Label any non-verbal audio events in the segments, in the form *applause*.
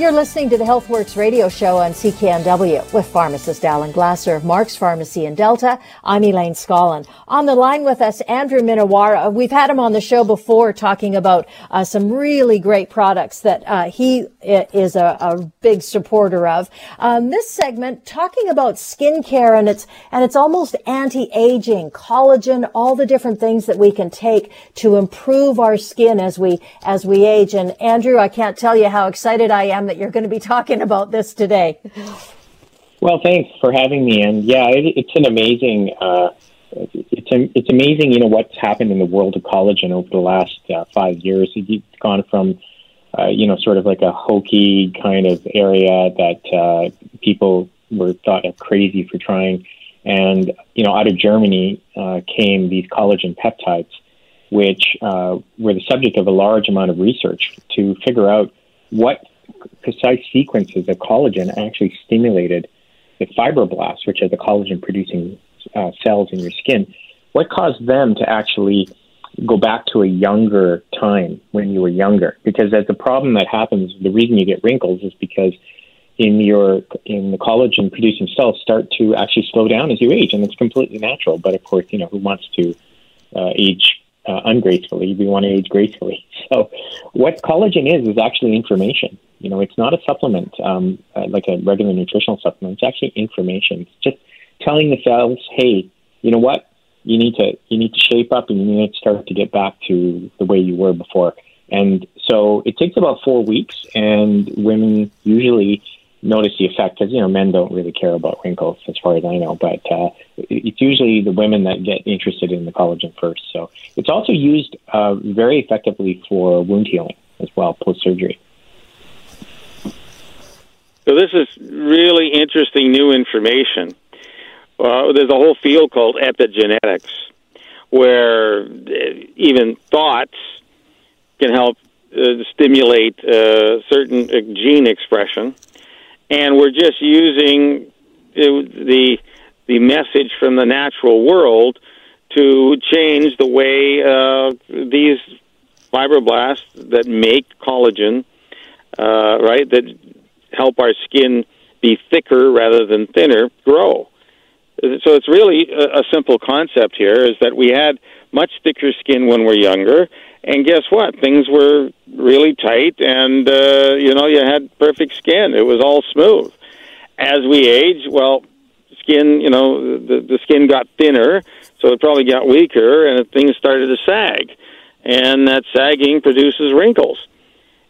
You're listening to the HealthWorks radio show on CKNW with pharmacist Alan Glasser of Mark's Pharmacy in Delta. I'm Elaine Scollin. On the line with us, Andrew Minowara. We've had him on the show before talking about uh, some really great products that uh, he is a, a, big supporter of. Um, this segment talking about skincare and it's and it's almost anti-aging, collagen, all the different things that we can take to improve our skin as we as we age. And Andrew, I can't tell you how excited I am that you're going to be talking about this today. Well, thanks for having me. And yeah, it, it's an amazing. Uh, it's it's amazing, you know, what's happened in the world of collagen over the last uh, five years. It's gone from, uh, you know, sort of like a hokey kind of area that uh, people were thought of crazy for trying, and you know, out of Germany uh, came these collagen peptides, which uh, were the subject of a large amount of research to figure out what precise sequences of collagen actually stimulated the fibroblasts, which are the collagen producing uh, cells in your skin. What caused them to actually go back to a younger time when you were younger? Because as the problem that happens, the reason you get wrinkles is because in your in the collagen producing cells start to actually slow down as you age, and it's completely natural. But of course, you know who wants to uh, age uh, ungracefully? We want to age gracefully. *laughs* So, what collagen is is actually information. You know, it's not a supplement um, uh, like a regular nutritional supplement. It's actually information. It's just telling the cells, hey, you know what? You need to you need to shape up and you need to start to get back to the way you were before. And so it takes about four weeks, and women usually notice the effect because you know men don't really care about wrinkles as far as I know, but uh, it's usually the women that get interested in the collagen first. So it's also used uh, very effectively for wound healing as well post surgery. So this is really interesting new information. Uh, there's a whole field called epigenetics, where uh, even thoughts can help uh, stimulate uh, certain gene expression, and we're just using the the message from the natural world to change the way uh, these fibroblasts that make collagen, uh, right, that help our skin be thicker rather than thinner grow. So it's really a, a simple concept here is that we had much thicker skin when we're younger, and guess what? Things were really tight, and uh, you know you had perfect skin. It was all smooth. As we age, well, skin, you know, the the skin got thinner, so it probably got weaker, and things started to sag, and that sagging produces wrinkles.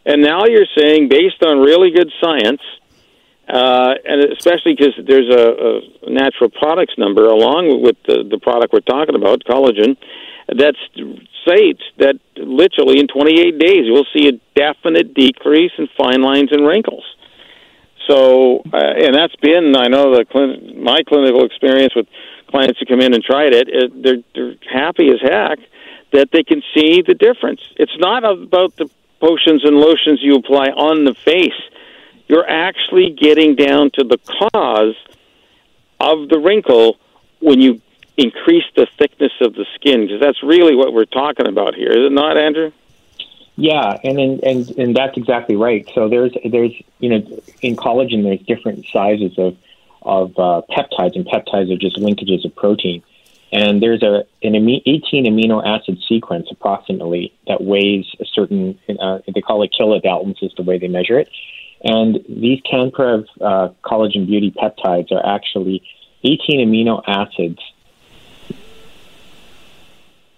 And now you're saying, based on really good science, uh, and especially because there's a, a natural products number along with the, the product we're talking about, collagen, that states that literally in 28 days you'll see a definite decrease in fine lines and wrinkles. So, uh, and that's been, I know, the clin- my clinical experience with clients who come in and tried it, it they're, they're happy as heck that they can see the difference. It's not about the potions and lotions you apply on the face, you're actually getting down to the cause of the wrinkle when you increase the thickness of the skin, because that's really what we're talking about here, is it not, Andrew? Yeah, and and and, and that's exactly right. So there's there's you know in collagen there's different sizes of of uh, peptides, and peptides are just linkages of protein. And there's a an 18 amino acid sequence approximately that weighs a certain, uh, they call it kilodaltons is the way they measure it. And these CanPrev uh, collagen beauty peptides are actually 18 amino acids.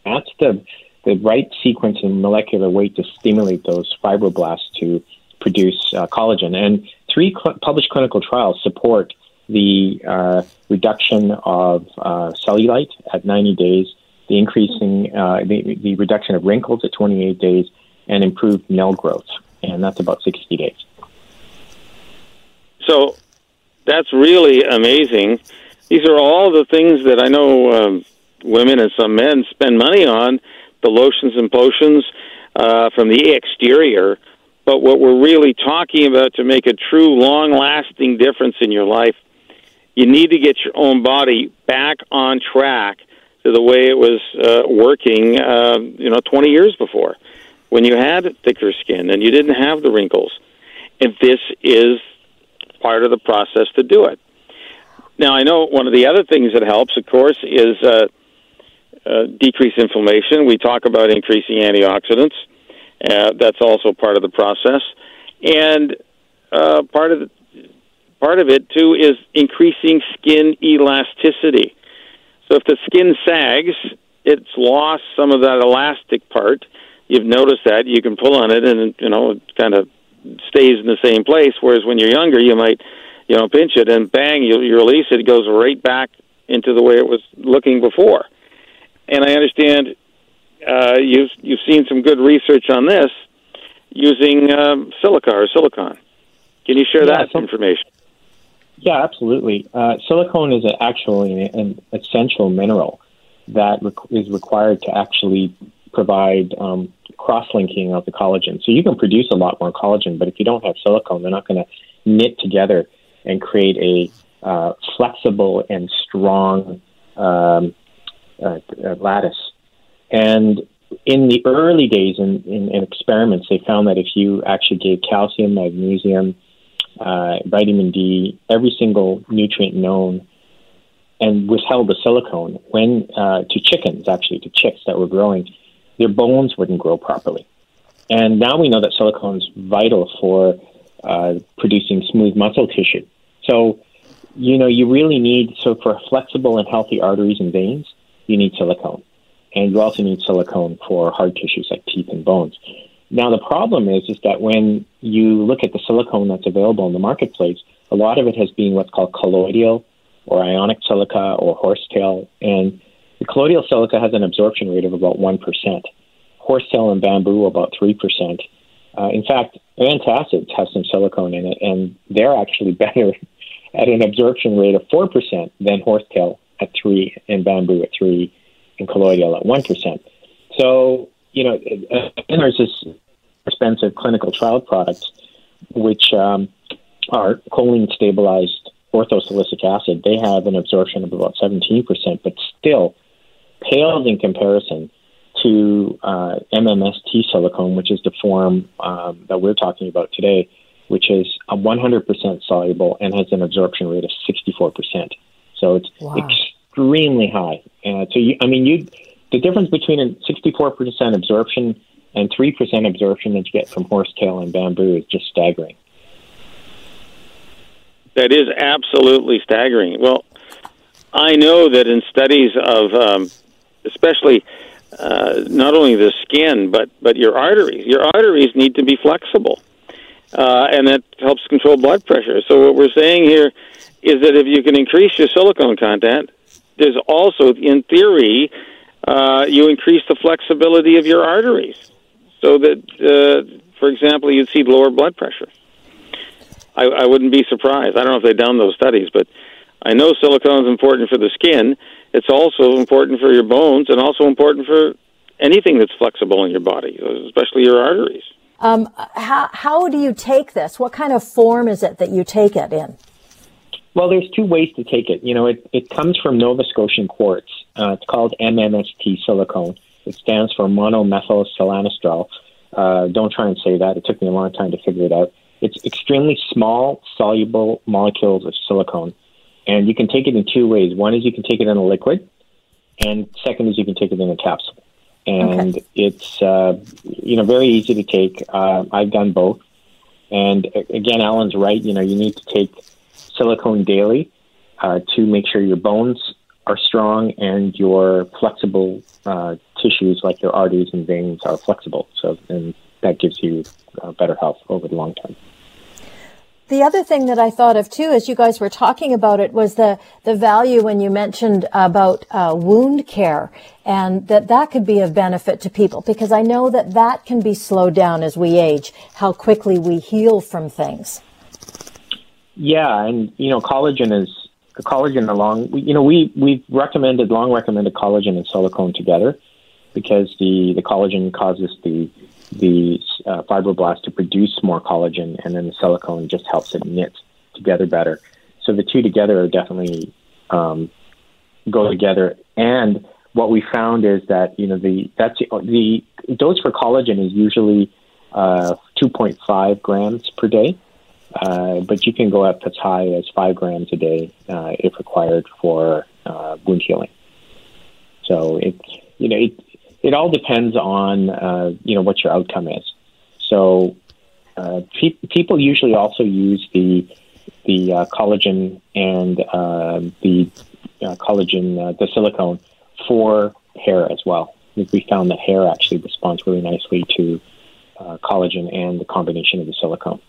That's the, the right sequence and molecular weight to stimulate those fibroblasts to produce uh, collagen. And three cl- published clinical trials support the uh, reduction of uh, cellulite at 90 days, the increasing uh, the, the reduction of wrinkles at 28 days, and improved nail growth, and that's about 60 days. So that's really amazing. These are all the things that I know um, women and some men spend money on the lotions and potions uh, from the exterior. But what we're really talking about to make a true, long lasting difference in your life, you need to get your own body back on track to the way it was uh, working, uh, you know, 20 years before, when you had thicker skin and you didn't have the wrinkles. And this is part of the process to do it. Now, I know one of the other things that helps, of course, is uh, uh, decrease inflammation. We talk about increasing antioxidants. Uh, that's also part of the process, and uh, part of the, part of it too is increasing skin elasticity. So if the skin sags, it's lost some of that elastic part. You've noticed that you can pull on it, and you know it kind of stays in the same place. Whereas when you're younger, you might you know pinch it and bang, you, you release it. It goes right back into the way it was looking before and I understand uh, you've you've seen some good research on this using um, silica or silicon. Can you share yeah, that information? Yeah, absolutely. Uh, silicone is actually an essential mineral that is required to actually provide um, cross-linking of the collagen. So you can produce a lot more collagen, but if you don't have silicone, they're not going to knit together and create a uh, flexible and strong um, uh, uh, lattice. And in the early days in, in, in, experiments, they found that if you actually gave calcium, magnesium, uh, vitamin D, every single nutrient known, and withheld the silicone when uh, to chickens, actually to chicks that were growing, their bones wouldn't grow properly. And now we know that silicone is vital for uh, producing smooth muscle tissue. So, you know, you really need so for flexible and healthy arteries and veins you need silicone. And you also need silicone for hard tissues like teeth and bones. Now, the problem is, is that when you look at the silicone that's available in the marketplace, a lot of it has been what's called colloidal or ionic silica or horsetail. And the colloidal silica has an absorption rate of about 1%. Horsetail and bamboo, about 3%. Uh, in fact, antacids have some silicone in it, and they're actually *laughs* better at an absorption rate of 4% than horsetail at three and bamboo at three and colloidal at one percent. So you know, and there's this expensive clinical trial products which um, are choline stabilized orthosilicic acid. They have an absorption of about 17%, but still pales in comparison to uh, MMST silicone, which is the form um, that we're talking about today, which is a 100% soluble and has an absorption rate of 64%. So it's wow. Extremely high. And so, you, I mean, you the difference between a 64% absorption and 3% absorption that you get from horsetail and bamboo is just staggering. That is absolutely staggering. Well, I know that in studies of, um, especially uh, not only the skin, but but your arteries, your arteries need to be flexible, uh, and that helps control blood pressure. So what we're saying here is that if you can increase your silicone content, there's also, in theory, uh, you increase the flexibility of your arteries, so that, uh, for example, you'd see lower blood pressure. I, I wouldn't be surprised. I don't know if they've done those studies, but I know silicone is important for the skin. It's also important for your bones, and also important for anything that's flexible in your body, especially your arteries. Um, how how do you take this? What kind of form is it that you take it in? Well, there's two ways to take it. You know, it, it comes from Nova Scotian quartz. Uh, it's called MMST silicone. It stands for monomethyl silanetriol. Uh, don't try and say that. It took me a long time to figure it out. It's extremely small, soluble molecules of silicone. And you can take it in two ways. One is you can take it in a liquid, and second is you can take it in a capsule. And okay. it's, uh, you know, very easy to take. Uh, I've done both. And again, Alan's right. You know, you need to take silicone daily uh, to make sure your bones are strong and your flexible uh, tissues, like your arteries and veins, are flexible. So, and that gives you uh, better health over the long term. The other thing that I thought of too, as you guys were talking about it, was the the value when you mentioned about uh, wound care, and that that could be of benefit to people because I know that that can be slowed down as we age, how quickly we heal from things. Yeah, and you know, collagen is collagen along. You know, we we've recommended long recommended collagen and silicone together because the the collagen causes the the uh, fibroblast to produce more collagen, and then the silicone just helps it knit together better. So the two together are definitely um, go together. And what we found is that you know the that's the dose for collagen is usually uh, 2.5 grams per day, uh, but you can go up as high as five grams a day uh, if required for uh, wound healing. So it you know it it all depends on uh, you know what your outcome is. So uh, pe- people usually also use the the collagen and uh, the collagen the silicone for hair as well. We found that hair actually responds really nicely to collagen and the combination of the silicone.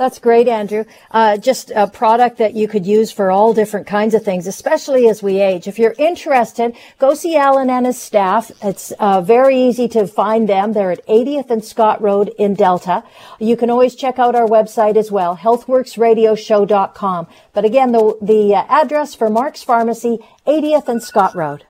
That's great, Andrew. Uh, just a product that you could use for all different kinds of things, especially as we age. If you're interested, go see Alan and his staff. It's uh, very easy to find them. They're at 80th and Scott Road in Delta. You can always check out our website as well, healthworksradioshow.com. But again, the, the uh, address for Mark's Pharmacy, 80th and Scott Road.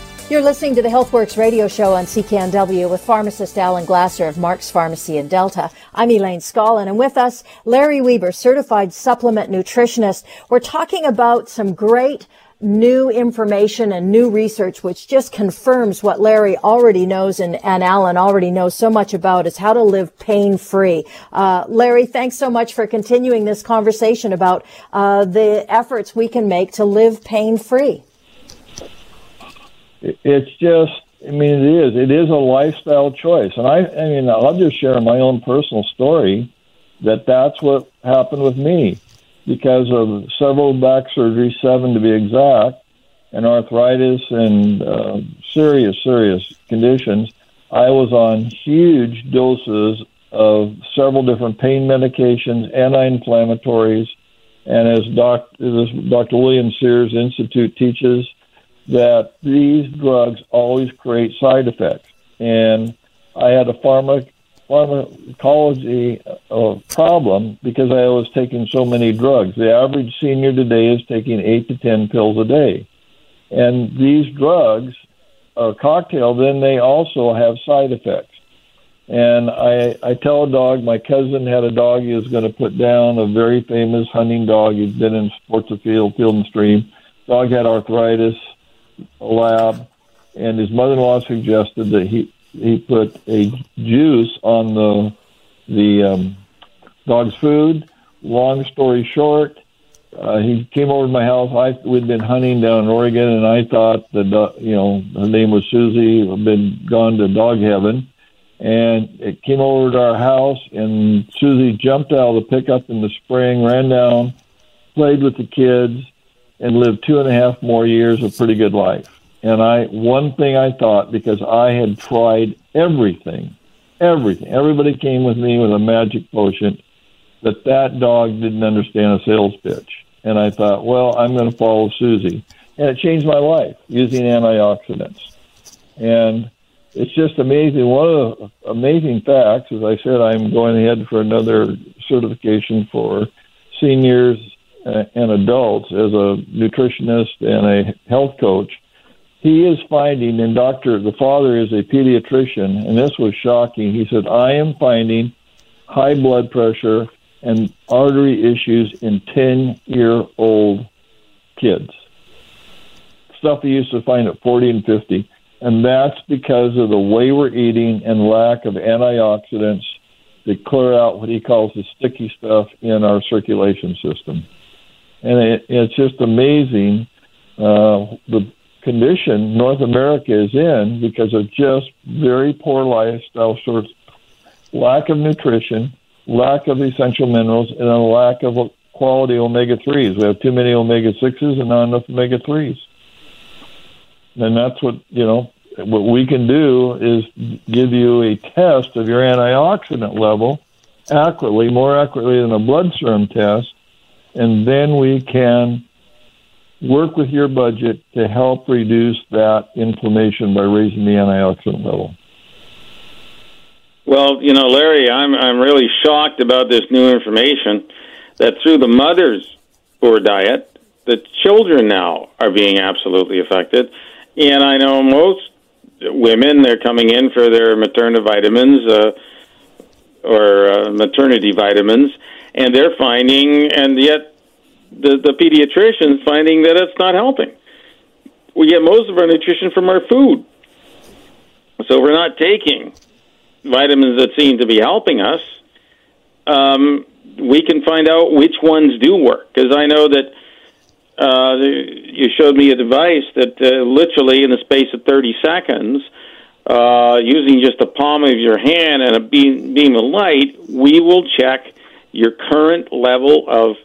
You're listening to the HealthWorks radio show on CKNW with pharmacist Alan Glasser of Mark's Pharmacy in Delta. I'm Elaine Scollin and with us, Larry Weber, certified supplement nutritionist. We're talking about some great new information and new research which just confirms what Larry already knows and, and Alan already knows so much about is how to live pain free. Uh, Larry, thanks so much for continuing this conversation about uh, the efforts we can make to live pain free it's just I mean, it is. It is a lifestyle choice, and I, I mean, I'll just share my own personal story that that's what happened with me because of several back surgeries, seven to be exact, and arthritis and uh, serious, serious conditions. I was on huge doses of several different pain medications, anti-inflammatories, and as as Dr. William Sears Institute teaches that these drugs always create side effects. And I had a pharma, pharmacology uh, problem because I was taking so many drugs. The average senior today is taking eight to 10 pills a day. And these drugs are cocktail, then they also have side effects. And I, I tell a dog, my cousin had a dog he was going to put down, a very famous hunting dog. He'd been in Sports Afield, field and stream. Dog had arthritis lab, and his mother-in-law suggested that he he put a juice on the the um, dog's food. Long story short, uh, he came over to my house. I we'd been hunting down in Oregon, and I thought that uh, you know her name was Susie. Had been gone to dog heaven, and it came over to our house. And Susie jumped out of the pickup in the spring, ran down, played with the kids, and live two and a half more years of pretty good life. And I, one thing I thought, because I had tried everything, everything, everybody came with me with a magic potion, that that dog didn't understand a sales pitch. And I thought, well, I'm going to follow Susie. And it changed my life using antioxidants. And it's just amazing. One of the amazing facts, as I said, I'm going ahead for another certification for seniors Uh, and adults as a nutritionist and a health coach, he is finding, and doctor, the father is a pediatrician, and this was shocking. He said, I am finding high blood pressure and artery issues in 10 year old kids. Stuff he used to find at 40 and 50. And that's because of the way we're eating and lack of antioxidants to clear out what he calls the sticky stuff in our circulation system. And it, it's just amazing uh, the condition North America is in because of just very poor lifestyle sorts, lack of nutrition, lack of essential minerals, and a lack of quality omega 3s. We have too many omega 6s and not enough omega 3s. And that's what, you know, what we can do is give you a test of your antioxidant level accurately, more accurately than a blood serum test, and then we can work with your budget to help reduce that inflammation by raising the antioxidant level. Well, you know, Larry, I'm I'm really shocked about this new information that through the mother's poor diet, the children now are being absolutely affected. And I know most women they're coming in for their maternal vitamins uh, or uh, maternity vitamins, and they're finding, and yet the the pediatricians finding that it's not helping. We get most of our nutrition from our food, so we're not taking vitamins that seem to be helping us. Um, we can find out which ones do work because I know that uh, you showed me a device that uh, literally in the space of 30 seconds, uh, using just the palm of your hand and a beam, beam of light, we will check your current level of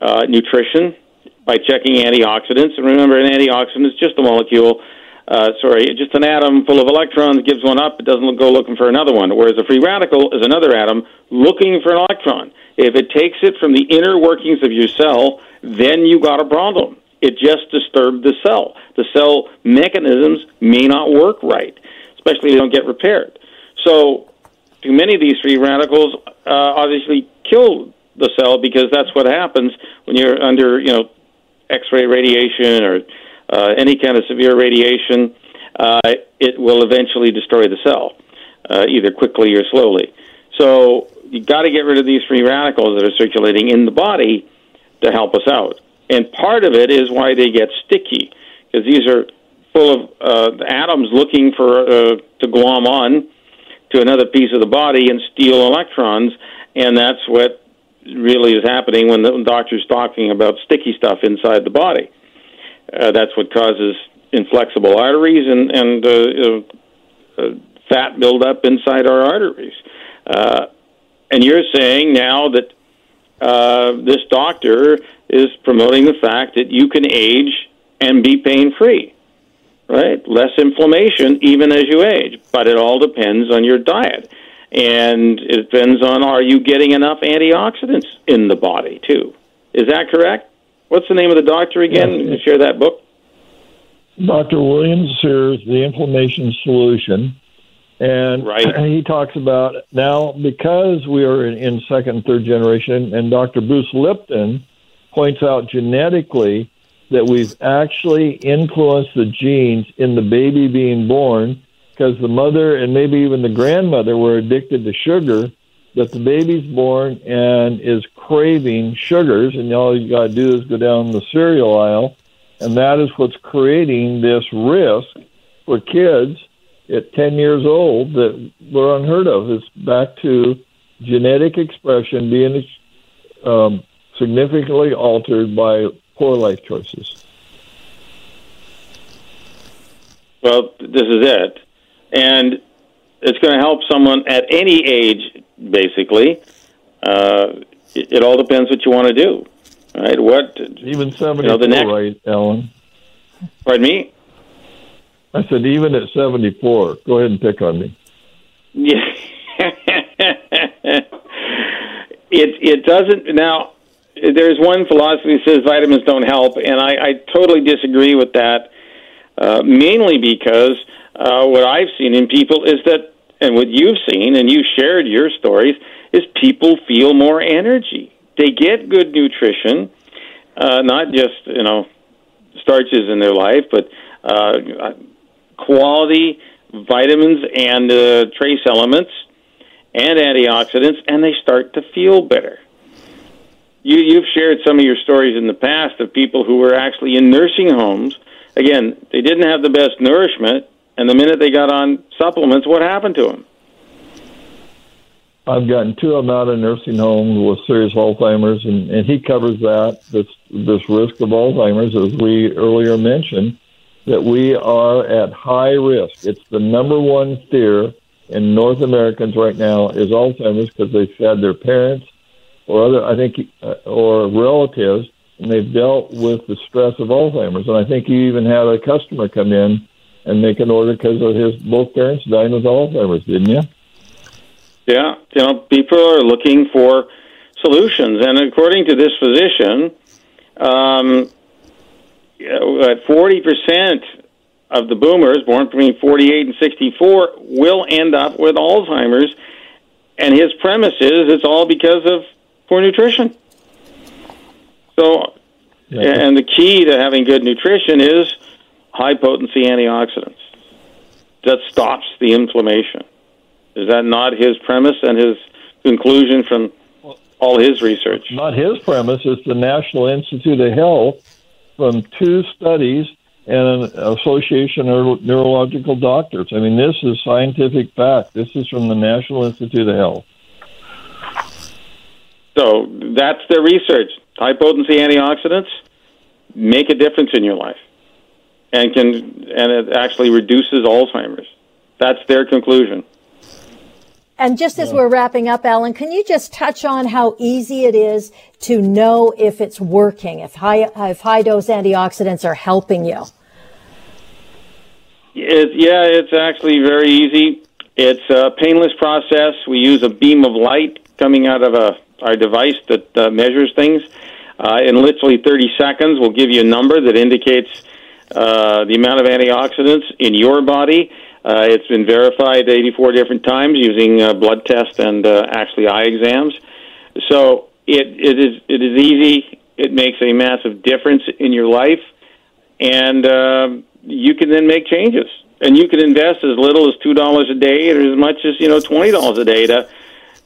uh, nutrition by checking antioxidants. And remember, an antioxidant is just a molecule, uh, sorry, just an atom full of electrons, gives one up, it doesn't go looking for another one. Whereas a free radical is another atom looking for an electron. If it takes it from the inner workings of your cell, then you got a problem. It just disturbed the cell. The cell mechanisms may not work right, especially if they don't get repaired. So, too many of these free radicals uh, obviously kill the cell because that's what happens when you're under, you know, X-ray radiation or uh, any kind of severe radiation. Uh, it will eventually destroy the cell, uh, either quickly or slowly. So you've got to get rid of these free radicals that are circulating in the body to help us out. And part of it is why they get sticky, because these are full of uh, atoms looking for uh, to glom on to another piece of the body and steal electrons, and that's what really is happening when the doctor's talking about sticky stuff inside the body. Uh, that's what causes inflexible arteries and and uh, uh, fat buildup inside our arteries. Uh, and you're saying now that uh, this doctor is promoting the fact that you can age and be pain free, right? Less inflammation even as you age, but it all depends on your diet. And it depends on are you getting enough antioxidants in the body, too. Is that correct? What's the name of the doctor again? Yes. Share that book. Dr. William Sears, The Inflammation Solution. And right. *clears throat* he talks about now because we are in, in second third generation, and Dr. Bruce Lipton points out genetically that we've actually influenced the genes in the baby being born because the mother and maybe even the grandmother were addicted to sugar that the baby's born and is craving sugars and all you got to do is go down the cereal aisle and that is what's creating this risk for kids at 10 years old that were unheard of. It's back to genetic expression being um, significantly altered by poor life choices. Well, this is it. And it's going to help someone at any age, basically. Uh, it, it all depends what you want to do. Right? What even seventy you know, the next, right, Alan? Pardon me. I said, even at 74, go ahead and pick on me. Yeah. *laughs* it, it doesn't. Now, there's one philosophy that says vitamins don't help, and I, I totally disagree with that, uh, mainly because uh, what I've seen in people is that, and what you've seen, and you shared your stories, is people feel more energy. They get good nutrition, uh, not just, you know, starches in their life, but uh, quality vitamins and uh, trace elements and antioxidants, and they start to feel better. You, you've shared some of your stories in the past of people who were actually in nursing homes. Again, they didn't have the best nourishment, and the minute they got on supplements, what happened to them? I've gotten two of them out of nursing homes with serious Alzheimer's, and, and he covers that this this risk of Alzheimer's, as we earlier mentioned, that we are at high risk. It's the number one fear in North Americans right now is Alzheimer's because they've had their parents or other, I think, uh, or relatives, and they've dealt with the stress of Alzheimer's. And I think you even had a customer come in and make an order because of his both parents dying with Alzheimer's, didn't you? Yeah, you know, people are looking for solutions, and according to this physician, um, forty percent of the boomers born between forty-eight and sixty-four will end up with Alzheimer's, and his premise is it's all because of poor nutrition. So, yeah. and the key to having good nutrition is high potency antioxidants that stops the inflammation. Is that not his premise and his conclusion from all his research? Not his premise. It's the National Institute of Health from two studies and an association of neurological doctors. I mean, this is scientific fact. This is from the National Institute of Health. So that's their research. High potency antioxidants make a difference in your life and can and it actually reduces Alzheimer's. That's their conclusion. And just as we're wrapping up, Alan, can you just touch on how easy it is to know if it's working, if high, if high dose antioxidants are helping you? It, yeah, it's actually very easy. It's a painless process. We use a beam of light coming out of a our device that uh, measures things. Uh, in literally 30 seconds, we'll give you a number that indicates uh, the amount of antioxidants in your body. Uh, it's been verified 84 different times using uh, blood tests and uh, actually eye exams. So it, it is it is easy. It makes a massive difference in your life, and uh, you can then make changes. And you can invest as little as two dollars a day, or as much as you know twenty dollars a day to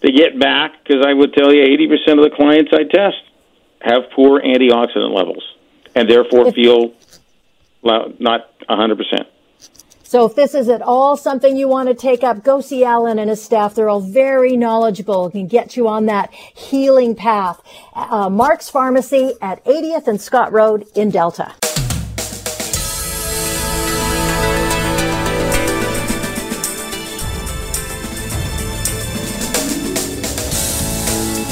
to get back. Because I would tell you, eighty percent of the clients I test have poor antioxidant levels, and therefore feel not a hundred percent. So if this is at all something you want to take up, go see Alan and his staff. They're all very knowledgeable, and can get you on that healing path. Uh, Mark's Pharmacy at 80th and Scott Road in Delta.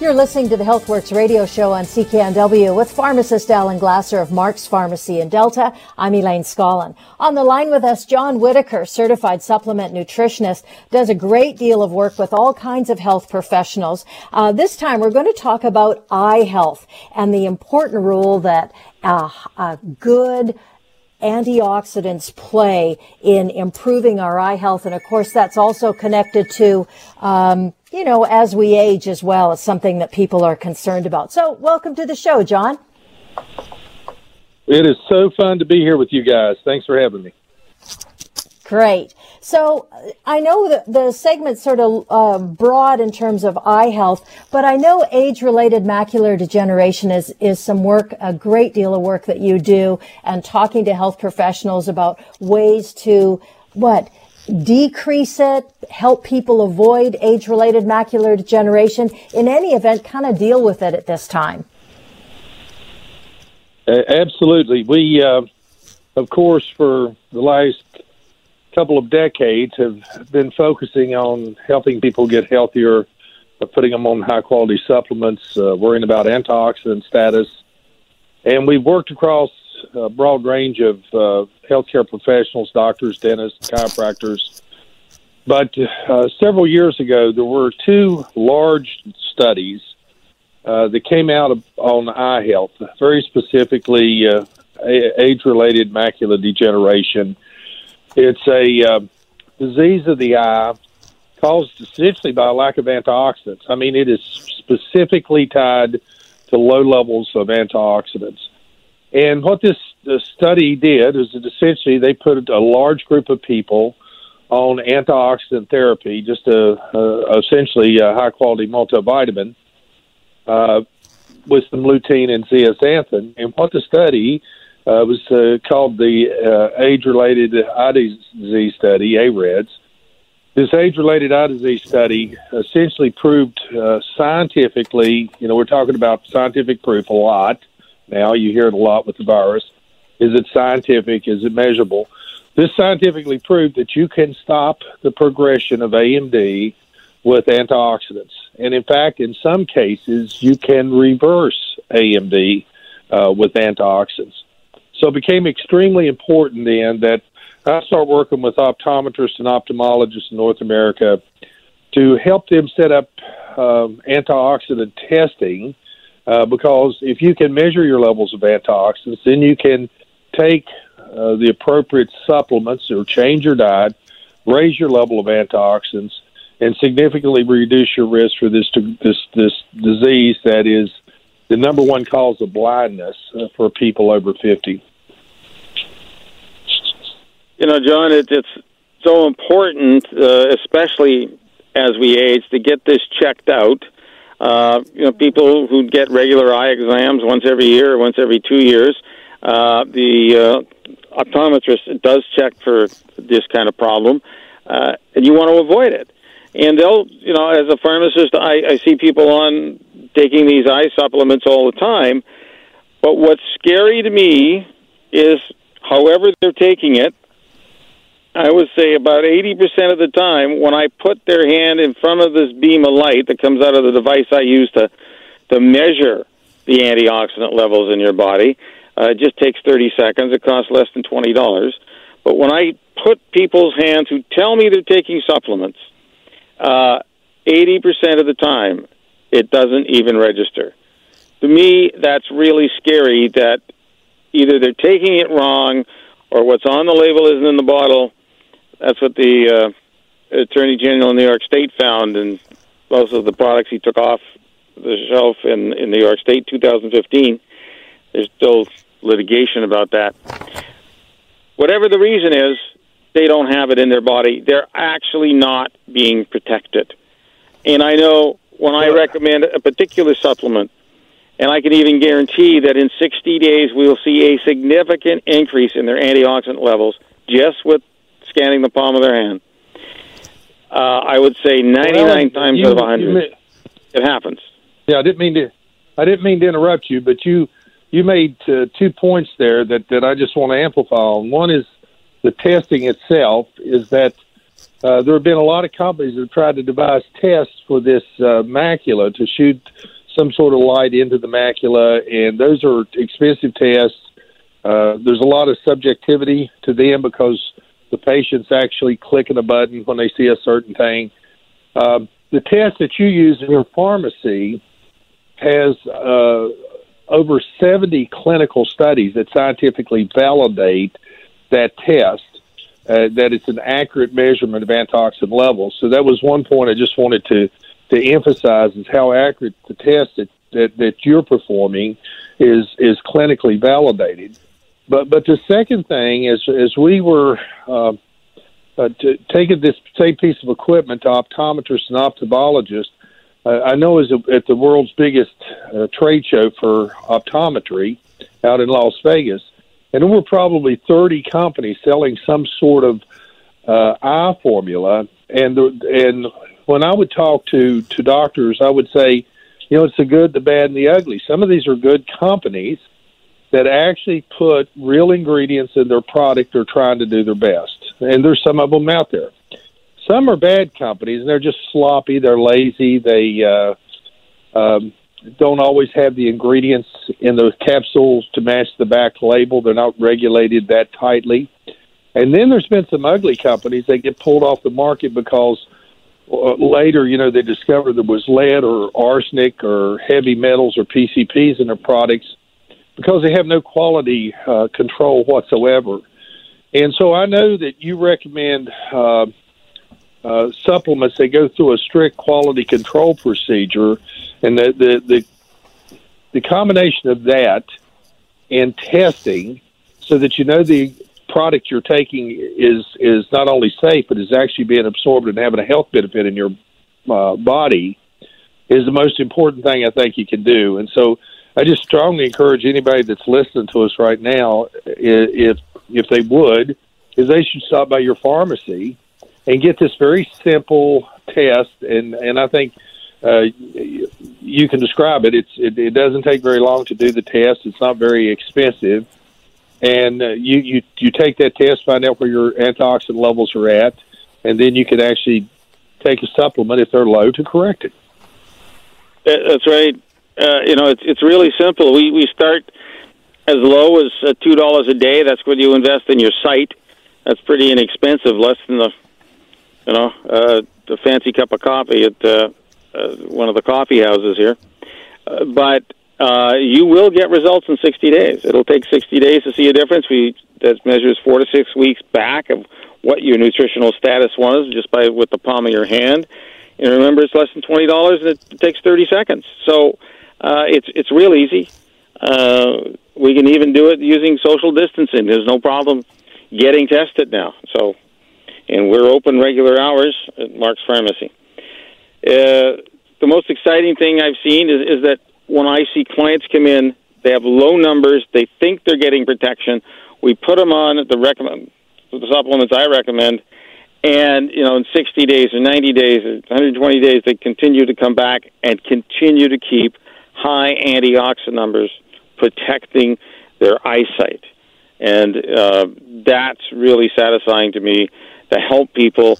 You're listening to the HealthWorks radio show on CKNW with pharmacist Alan Glasser of Mark's Pharmacy in Delta. I'm Elaine Scollin. On the line with us, John Whitaker, certified supplement nutritionist, does a great deal of work with all kinds of health professionals. Uh, this time we're going to talk about eye health and the important role that uh, a good antioxidants play in improving our eye health. And of course, that's also connected to, um, you know, as we age as well, it's something that people are concerned about. So welcome to the show, John. It is so fun to be here with you guys. Thanks for having me. Great. So I know that the segment's sort of uh, broad in terms of eye health, but I know age-related macular degeneration is is some work, a great deal of work that you do, and talking to health professionals about ways to what decrease it, help people avoid age-related macular degeneration. In any event, kind of deal with it at this time. Absolutely, we. Uh, of course, for the last couple of decades have been focusing on helping people get healthier, uh, putting them on high quality supplements, uh, worrying about antioxidant status. And we've worked across a broad range of uh, healthcare professionals, doctors, dentists, chiropractors. But uh, several years ago, there were two large studies uh, that came out on eye health, very specifically uh, age related macular degeneration it's a uh, disease of the eye caused essentially by a lack of antioxidants. I mean, it is specifically tied to low levels of antioxidants. And what this study did is that essentially they put a large group of people on antioxidant therapy, just a, a essentially a high quality multivitamin uh, with some lutein and zeaxanthin. And what the study uh, was uh, called the uh, age related eye disease study, AREDS. This age related eye disease study essentially proved uh, scientifically, you know, we're talking about scientific proof a lot now. You hear it a lot with the virus. Is it scientific? Is it measurable? This scientifically proved that you can stop the progression of AMD with antioxidants. And in fact, in some cases, you can reverse AMD uh, with antioxidants. So it became extremely important then that I start working with optometrists and ophthalmologists in North America to help them set up um, antioxidant testing uh, because if you can measure your levels of antioxidants, then you can take uh, the appropriate supplements or change your diet, raise your level of antioxidants, and significantly reduce your risk for this this this disease that is the number one cause of blindness uh, for people over fifty. You know, John, it, it's so important, uh, especially as we age, to get this checked out. Uh, you know, people who get regular eye exams once every year or once every two years, uh, the uh, optometrist does check for this kind of problem, uh, and you want to avoid it. And they'll, you know, as a pharmacist, I, I see people on taking these eye supplements all the time. But what's scary to me is, however they're taking it, I would say about 80% of the time when I put their hand in front of this beam of light that comes out of the device I use to to measure the antioxidant levels in your body, uh, it just takes 30 seconds. It costs less than $20. But when I put people's hands who tell me they're taking supplements, uh, 80% of the time it doesn't even register. To me, that's really scary that either they're taking it wrong or what's on the label isn't in the bottle that's what the uh, Attorney General in New York State found, and most of the products he took off the shelf in in New York State, 2015. There's still litigation about that. Whatever the reason is, they don't have it in their body. They're actually not being protected. And I know when I recommend a particular supplement, and I can even guarantee that in 60 days we'll see a significant increase in their antioxidant levels just with scanning the palm of their hand. Uh, I would say 99 well, times you, out of 100, may, it happens. Yeah, I didn't mean to. I didn't mean to interrupt you, but you you made uh, two points there that that I just want to amplify on. One is the testing itself. Is that uh, there have been a lot of companies that have tried to devise tests for this uh, macula to shoot some sort of light into the macula, and those are expensive tests. Uh, there's a lot of subjectivity to them because the patient's actually clicking a button when they see a certain thing. Um, the test that you use in your pharmacy has uh, over 70 clinical studies that scientifically validate that test, uh, that it's an accurate measurement of antioxidant levels. So that was one point I just wanted to, to emphasize is how accurate the test that, that, that you're performing is, is clinically validated. But but the second thing is as we were uh, uh, taking this same piece of equipment to optometrists and ophthalmologists, uh, I know is at the world's biggest uh, trade show for optometry out in Las Vegas, and there were probably 30 companies selling some sort of uh, eye formula. And and when I would talk to to doctors, I would say, you know, it's the good, the bad, and the ugly. Some of these are good companies that actually put real ingredients in their product or trying to do their best. And there's some of them out there. Some are bad companies and they're just sloppy, they're lazy, they uh, um, don't always have the ingredients in those capsules to match the back label. They're not regulated that tightly. And then there's been some ugly companies that get pulled off the market because uh, later, you know, they discovered there was lead or arsenic or heavy metals or PCBs in their products because they have no quality uh, control whatsoever. And so I know that you recommend uh, uh, supplements that go through a strict quality control procedure, and the the the, the combination of that and testing so that you know the product you're taking is is not only safe but is actually being absorbed and having a health benefit in your uh, body is the most important thing I think you can do. And so I just strongly encourage anybody that's listening to us right now, if if they would, is they should stop by your pharmacy and get this very simple test. And and I think uh, you can describe it. It's it, it doesn't take very long to do the test. It's not very expensive, and uh, you you you take that test, find out where your antioxidant levels are at, and then you can actually take a supplement if they're low to correct it. That's right. Uh, you know, it's it's really simple. We we start as low as uh, two dollars a day. That's what you invest in your sight. That's pretty inexpensive, less than the you know uh, the fancy cup of coffee at uh, uh, one of the coffee houses here. Uh, but uh, you will get results in 60 days. It'll take 60 days to see a difference. We that measures four to six weeks back of what your nutritional status was just by with the palm of your hand. And remember, it's less than twenty dollars, and it takes 30 seconds. So uh, it's it's real easy. Uh, we can even do it using social distancing. There's no problem getting tested now. So, and we're open regular hours at Mark's Pharmacy. Uh, the most exciting thing I've seen is, is that when I see clients come in, they have low numbers, they think they're getting protection. We put them on the recommend the supplements I recommend, and you know, in 60 days or 90 days or 120 days, they continue to come back and continue to keep high antioxidant numbers, protecting their eyesight, and uh, that's really satisfying to me to help people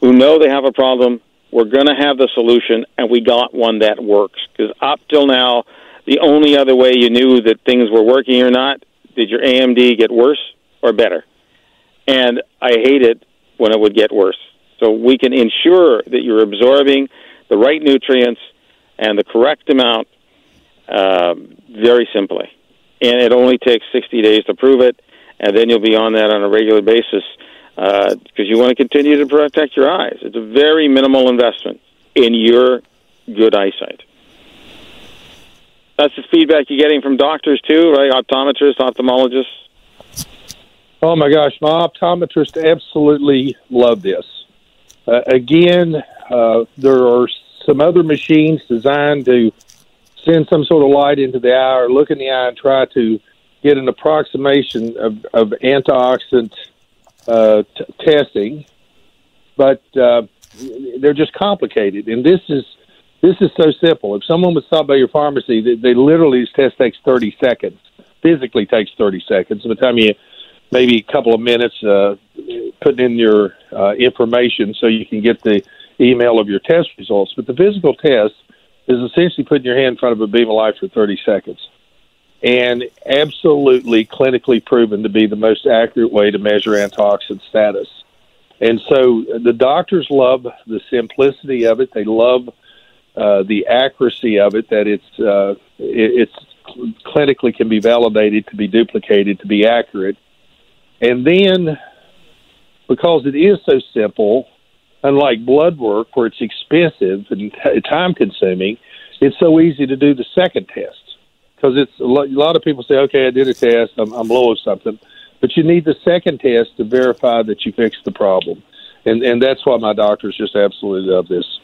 who know they have a problem. We're going to have the solution, and we got one that works. Because up till now, the only other way you knew that things were working or not did your AMD get worse or better? And I hate it when it would get worse. So we can ensure that you're absorbing the right nutrients and the correct amount uh, very simply. And it only takes 60 days to prove it, and then you'll be on that on a regular basis because uh, you want to continue to protect your eyes. It's a very minimal investment in your good eyesight. That's the feedback you're getting from doctors too, right? Optometrists, ophthalmologists. Oh my gosh, my optometrist absolutely love this. Uh, again, uh, there are some other machines designed to send some sort of light into the eye or look in the eye and try to get an approximation of, of antioxidant uh, t- testing, but uh, they're just complicated. And this is this is so simple. If someone was stopped by your pharmacy, they, they literally this test takes thirty seconds. Physically takes thirty seconds. By the time you maybe a couple of minutes uh, putting in your uh, information so you can get the email of your test results. But the physical test is essentially putting your hand in front of a beam of light for 30 seconds. And absolutely clinically proven to be the most accurate way to measure antioxidant status. And so the doctors love the simplicity of it. They love uh, the accuracy of it, that it's, uh, it, it's clinically can be validated to be duplicated to be accurate and then, because it is so simple, unlike blood work where it's expensive and *laughs* time consuming, it's so easy to do the second test. Because it's a lot of people say, okay, I did a test, I'm, I'm low of something, but you need the second test to verify that you fixed the problem, and and that's why my doctors just absolutely love this.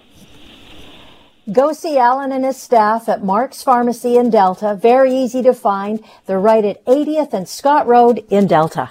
Go see Alan and his staff at Mark's Pharmacy in Delta. Very easy to find. They're right at 80th and Scott Road in Delta.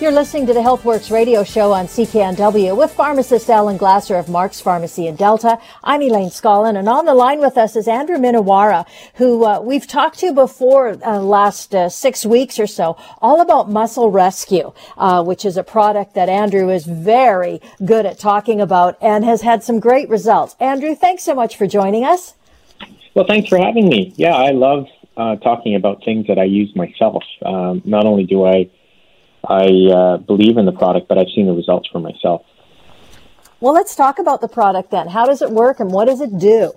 You're listening to the HealthWorks radio show on CKNW with pharmacist Alan Glasser of Mark's Pharmacy in Delta. I'm Elaine Scollin, and on the line with us is Andrew Minowara, who uh, we've talked to before uh, last uh, six weeks or so, all about Muscle Rescue, uh, which is a product that Andrew is very good at talking about and has had some great results. Andrew, thanks so much for joining us. Well, thanks for having me. Yeah, I love uh, talking about things that I use myself. Um, not only do I I uh, believe in the product, but I've seen the results for myself. Well, let's talk about the product then. How does it work, and what does it do?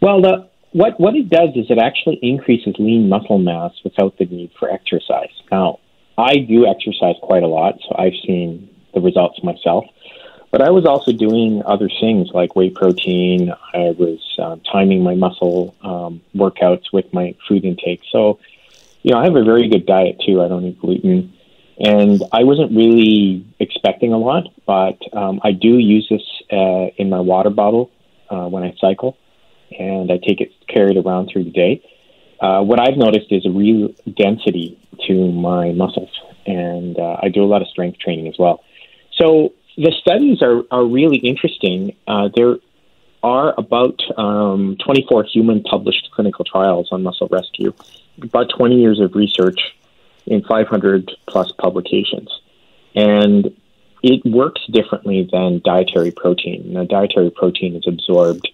Well, the, what what it does is it actually increases lean muscle mass without the need for exercise. Now, I do exercise quite a lot, so I've seen the results myself. But I was also doing other things like whey protein. I was um, timing my muscle um, workouts with my food intake. So, you know, I have a very good diet too. I don't eat gluten. And I wasn't really expecting a lot, but um, I do use this uh, in my water bottle uh, when I cycle, and I take it carried around through the day. Uh, what I've noticed is a real density to my muscles, and uh, I do a lot of strength training as well. So the studies are, are really interesting. Uh, there are about um, 24 human published clinical trials on muscle rescue, about 20 years of research in 500 plus publications. And it works differently than dietary protein. Now, dietary protein is absorbed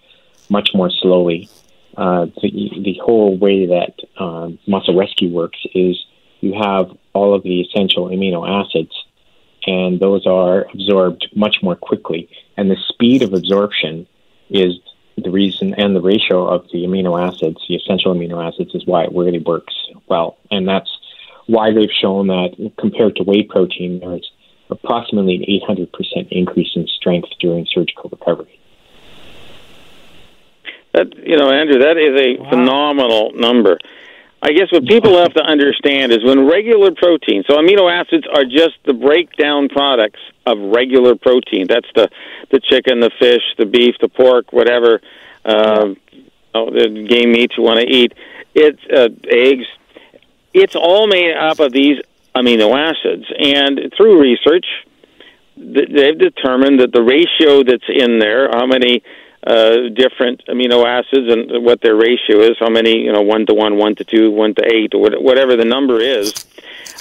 much more slowly. Uh, the, the whole way that um, muscle rescue works is you have all of the essential amino acids and those are absorbed much more quickly. And the speed of absorption is the reason, and the ratio of the amino acids, the essential amino acids, is why it really works well. And that's why they've shown that compared to whey protein, there's approximately an 800% increase in strength during surgical recovery. That you know, Andrew, that is a wow. phenomenal number. I guess what people have to understand is when regular protein, so amino acids are just the breakdown products of regular protein. That's the the chicken, the fish, the beef, the pork, whatever uh, oh, the game meat you want to eat. It's uh, eggs. It's all made up of these amino acids, and through research, they've determined that the ratio that's in there, how many uh, different amino acids and what their ratio is, how many, you know, one to one, one to two, one to eight, or whatever the number is,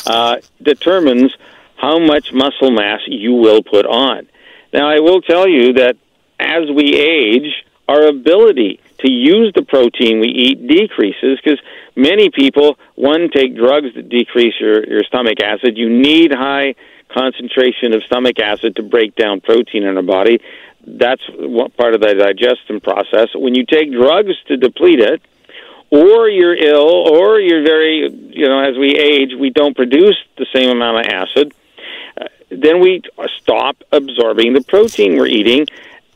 uh, determines how much muscle mass you will put on. Now, I will tell you that as we age, our ability to use the protein we eat decreases because many people, one, take drugs that decrease your, your stomach acid. You need high concentration of stomach acid to break down protein in our body that's what part of the digestion process. When you take drugs to deplete it, or you're ill, or you're very, you know, as we age, we don't produce the same amount of acid, uh, then we stop absorbing the protein we're eating.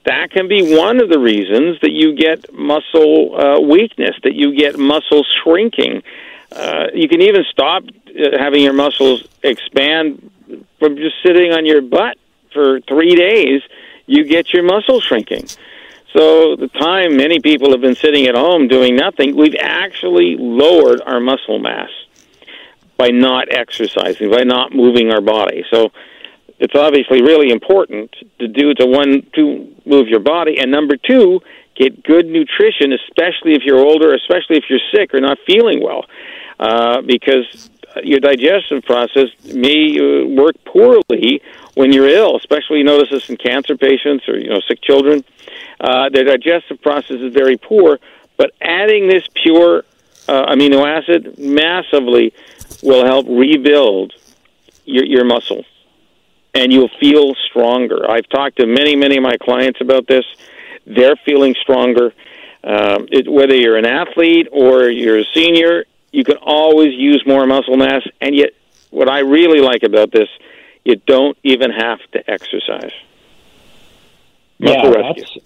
That can be one of the reasons that you get muscle uh, weakness, that you get muscle shrinking. Uh, you can even stop uh, having your muscles expand from just sitting on your butt for three days you get your muscle shrinking. So the time many people have been sitting at home doing nothing, we've actually lowered our muscle mass by not exercising, by not moving our body. So it's obviously really important to do to one to move your body and number 2 get good nutrition especially if you're older, especially if you're sick or not feeling well. Uh, because your digestive process may uh, work poorly when you're ill, especially you notice this in cancer patients or you know sick children. Uh, their digestive process is very poor, but adding this pure uh, amino acid massively will help rebuild your, your muscle, and you'll feel stronger. I've talked to many, many of my clients about this. They're feeling stronger. Um, it, whether you're an athlete or you're a senior, you can always use more muscle mass. And yet, what I really like about this you don't even have to exercise. Muscle yeah, rescue. That's,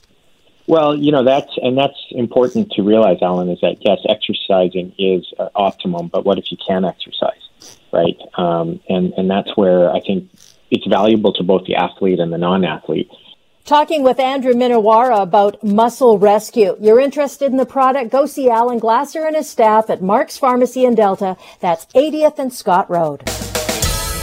well, you know that's and that's important to realize, Alan, is that yes, exercising is uh, optimum, but what if you can't exercise, right? Um, and and that's where I think it's valuable to both the athlete and the non-athlete. Talking with Andrew Minowara about Muscle Rescue. You're interested in the product? Go see Alan Glasser and his staff at Mark's Pharmacy in Delta. That's 80th and Scott Road.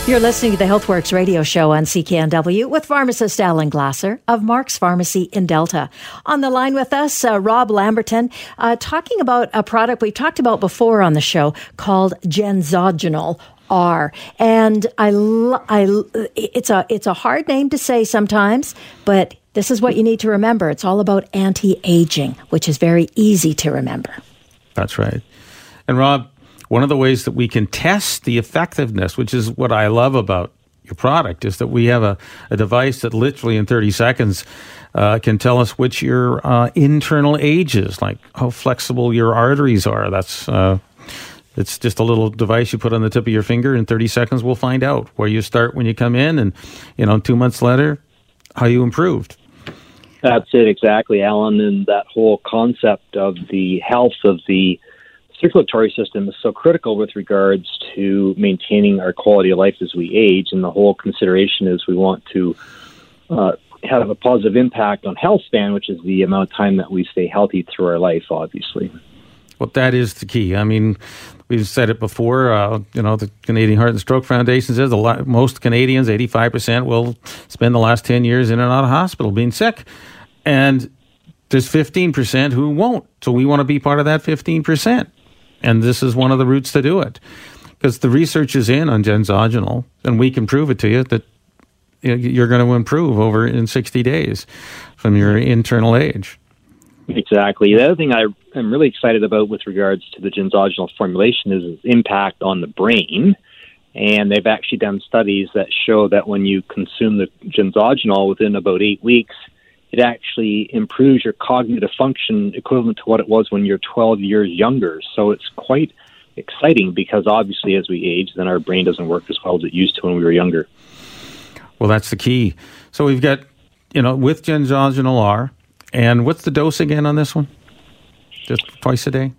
You're listening to the HealthWorks radio show on CKNW with pharmacist Alan Glasser of Mark's Pharmacy in Delta. On the line with us, uh, Rob Lamberton, uh, talking about a product we talked about before on the show called Genzogenol R. And I, I, it's a, it's a hard name to say sometimes, but this is what you need to remember. It's all about anti-aging, which is very easy to remember. That's right. And Rob, one of the ways that we can test the effectiveness, which is what I love about your product, is that we have a, a device that literally in 30 seconds uh, can tell us which your uh, internal age is, like how flexible your arteries are. That's uh, it's just a little device you put on the tip of your finger. In 30 seconds, we'll find out where you start when you come in, and you know, two months later, how you improved. That's it exactly, Alan. And that whole concept of the health of the circulatory system is so critical with regards to maintaining our quality of life as we age. And the whole consideration is we want to uh, have a positive impact on health span, which is the amount of time that we stay healthy through our life, obviously. Well, that is the key. I mean, we've said it before. Uh, you know, the Canadian Heart and Stroke Foundation says a lot, most Canadians, 85%, will spend the last 10 years in and out of hospital being sick. And there's 15% who won't. So we want to be part of that 15%. And this is one of the routes to do it. Because the research is in on genzogenol, and we can prove it to you that you're going to improve over in 60 days from your internal age. Exactly. The other thing I am really excited about with regards to the genzogenol formulation is its impact on the brain. And they've actually done studies that show that when you consume the genzogenol within about eight weeks, it actually improves your cognitive function equivalent to what it was when you're 12 years younger. So it's quite exciting because obviously as we age, then our brain doesn't work as well as it used to when we were younger. Well, that's the key. So we've got, you know, with genzogenol R, and what's the dose again on this one? Just twice a day?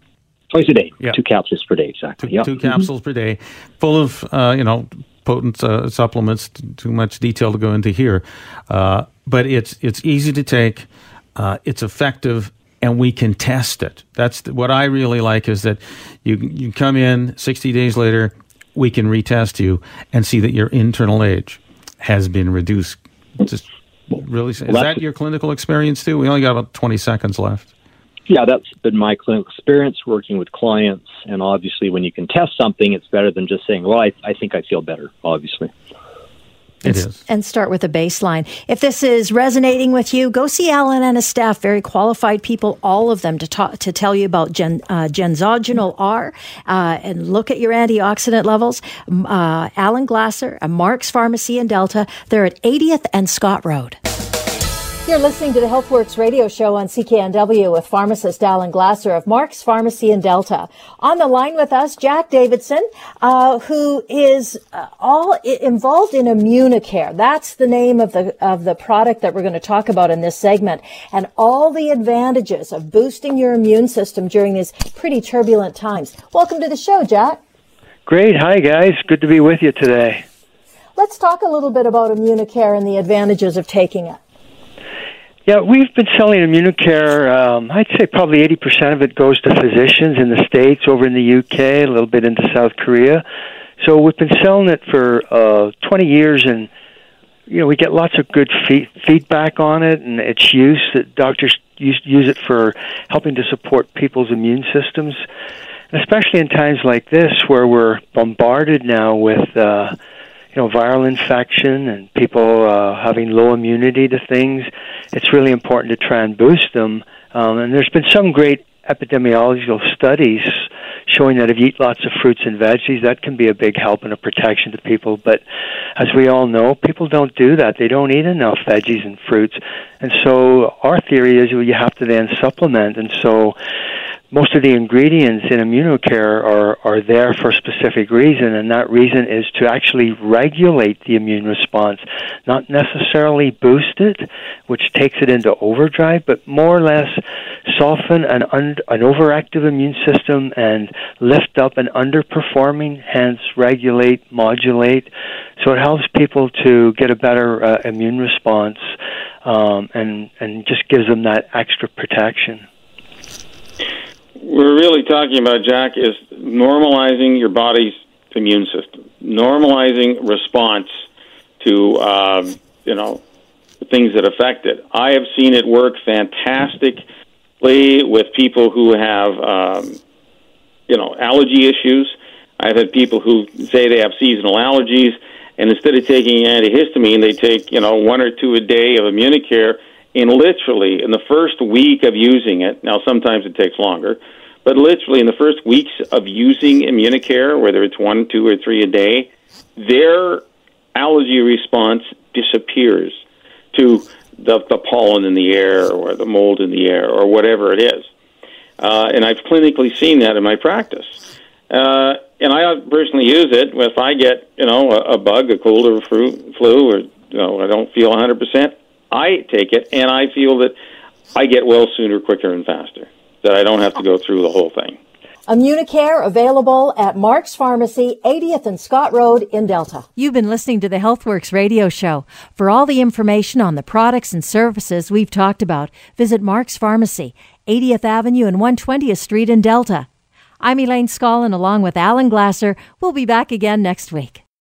Twice a day. Yeah. Two capsules per day, exactly. Two, yep. two capsules mm-hmm. per day, full of, uh, you know, potent uh, supplements. Too much detail to go into here, uh, but it's it's easy to take. Uh, it's effective, and we can test it. That's the, what I really like is that you you come in sixty days later, we can retest you and see that your internal age has been reduced. Just really, is that your clinical experience too? We only got about twenty seconds left. Yeah, that's been my clinical experience working with clients. And obviously, when you can test something, it's better than just saying, "Well, I, I think I feel better." Obviously. It is. And start with a baseline. If this is resonating with you, go see Alan and his staff, very qualified people, all of them, to talk, to tell you about gen, uh, genzogenol R uh, and look at your antioxidant levels. Uh, Alan Glasser, a Mark's Pharmacy in Delta. They're at 80th and Scott Road. You're listening to the HealthWorks radio show on CKNW with pharmacist Alan Glasser of Mark's Pharmacy in Delta. On the line with us, Jack Davidson, uh, who is uh, all involved in Immunicare. That's the name of the of the product that we're going to talk about in this segment, and all the advantages of boosting your immune system during these pretty turbulent times. Welcome to the show, Jack. Great. Hi, guys. Good to be with you today. Let's talk a little bit about Immunicare and the advantages of taking it. Yeah, we've been selling Immunicare. Um, I'd say probably 80% of it goes to physicians in the States, over in the UK, a little bit into South Korea. So we've been selling it for uh, 20 years, and you know we get lots of good fee- feedback on it and its use. That doctors use, use it for helping to support people's immune systems, especially in times like this where we're bombarded now with. Uh, you know viral infection and people uh, having low immunity to things, it's really important to try and boost them. Um, and there's been some great epidemiological studies showing that if you eat lots of fruits and veggies, that can be a big help and a protection to people. But as we all know, people don't do that. They don't eat enough veggies and fruits. And so our theory is you have to then supplement. And so most of the ingredients in Immunicare are, are there for a specific reason, and that reason is to actually regulate the immune response, not necessarily boost it, which takes it into overdrive, but more or less soften an, un- an overactive immune system and lift up an underperforming, hence regulate, modulate. So it helps people to get a better uh, immune response um, and, and just gives them that extra protection we're really talking about, Jack, is normalizing your body's immune system, normalizing response to, um, you know, things that affect it. I have seen it work fantastically with people who have, um, you know, allergy issues. I've had people who say they have seasonal allergies, and instead of taking antihistamine, they take, you know, one or two a day of Immunicare. And literally, in the first week of using it, now sometimes it takes longer, but literally in the first weeks of using Immunicare, whether it's one, two, or three a day, their allergy response disappears to the, the pollen in the air or the mold in the air or whatever it is. Uh, and I've clinically seen that in my practice. Uh, and I personally use it if I get, you know, a, a bug, a cold or a flu, flu, or you know, I don't feel 100%. I take it, and I feel that I get well sooner, quicker, and faster. That I don't have to go through the whole thing. Immunicare available at Mark's Pharmacy, 80th and Scott Road in Delta. You've been listening to the HealthWorks radio show. For all the information on the products and services we've talked about, visit Mark's Pharmacy, 80th Avenue and 120th Street in Delta. I'm Elaine Scollin along with Alan Glasser. We'll be back again next week.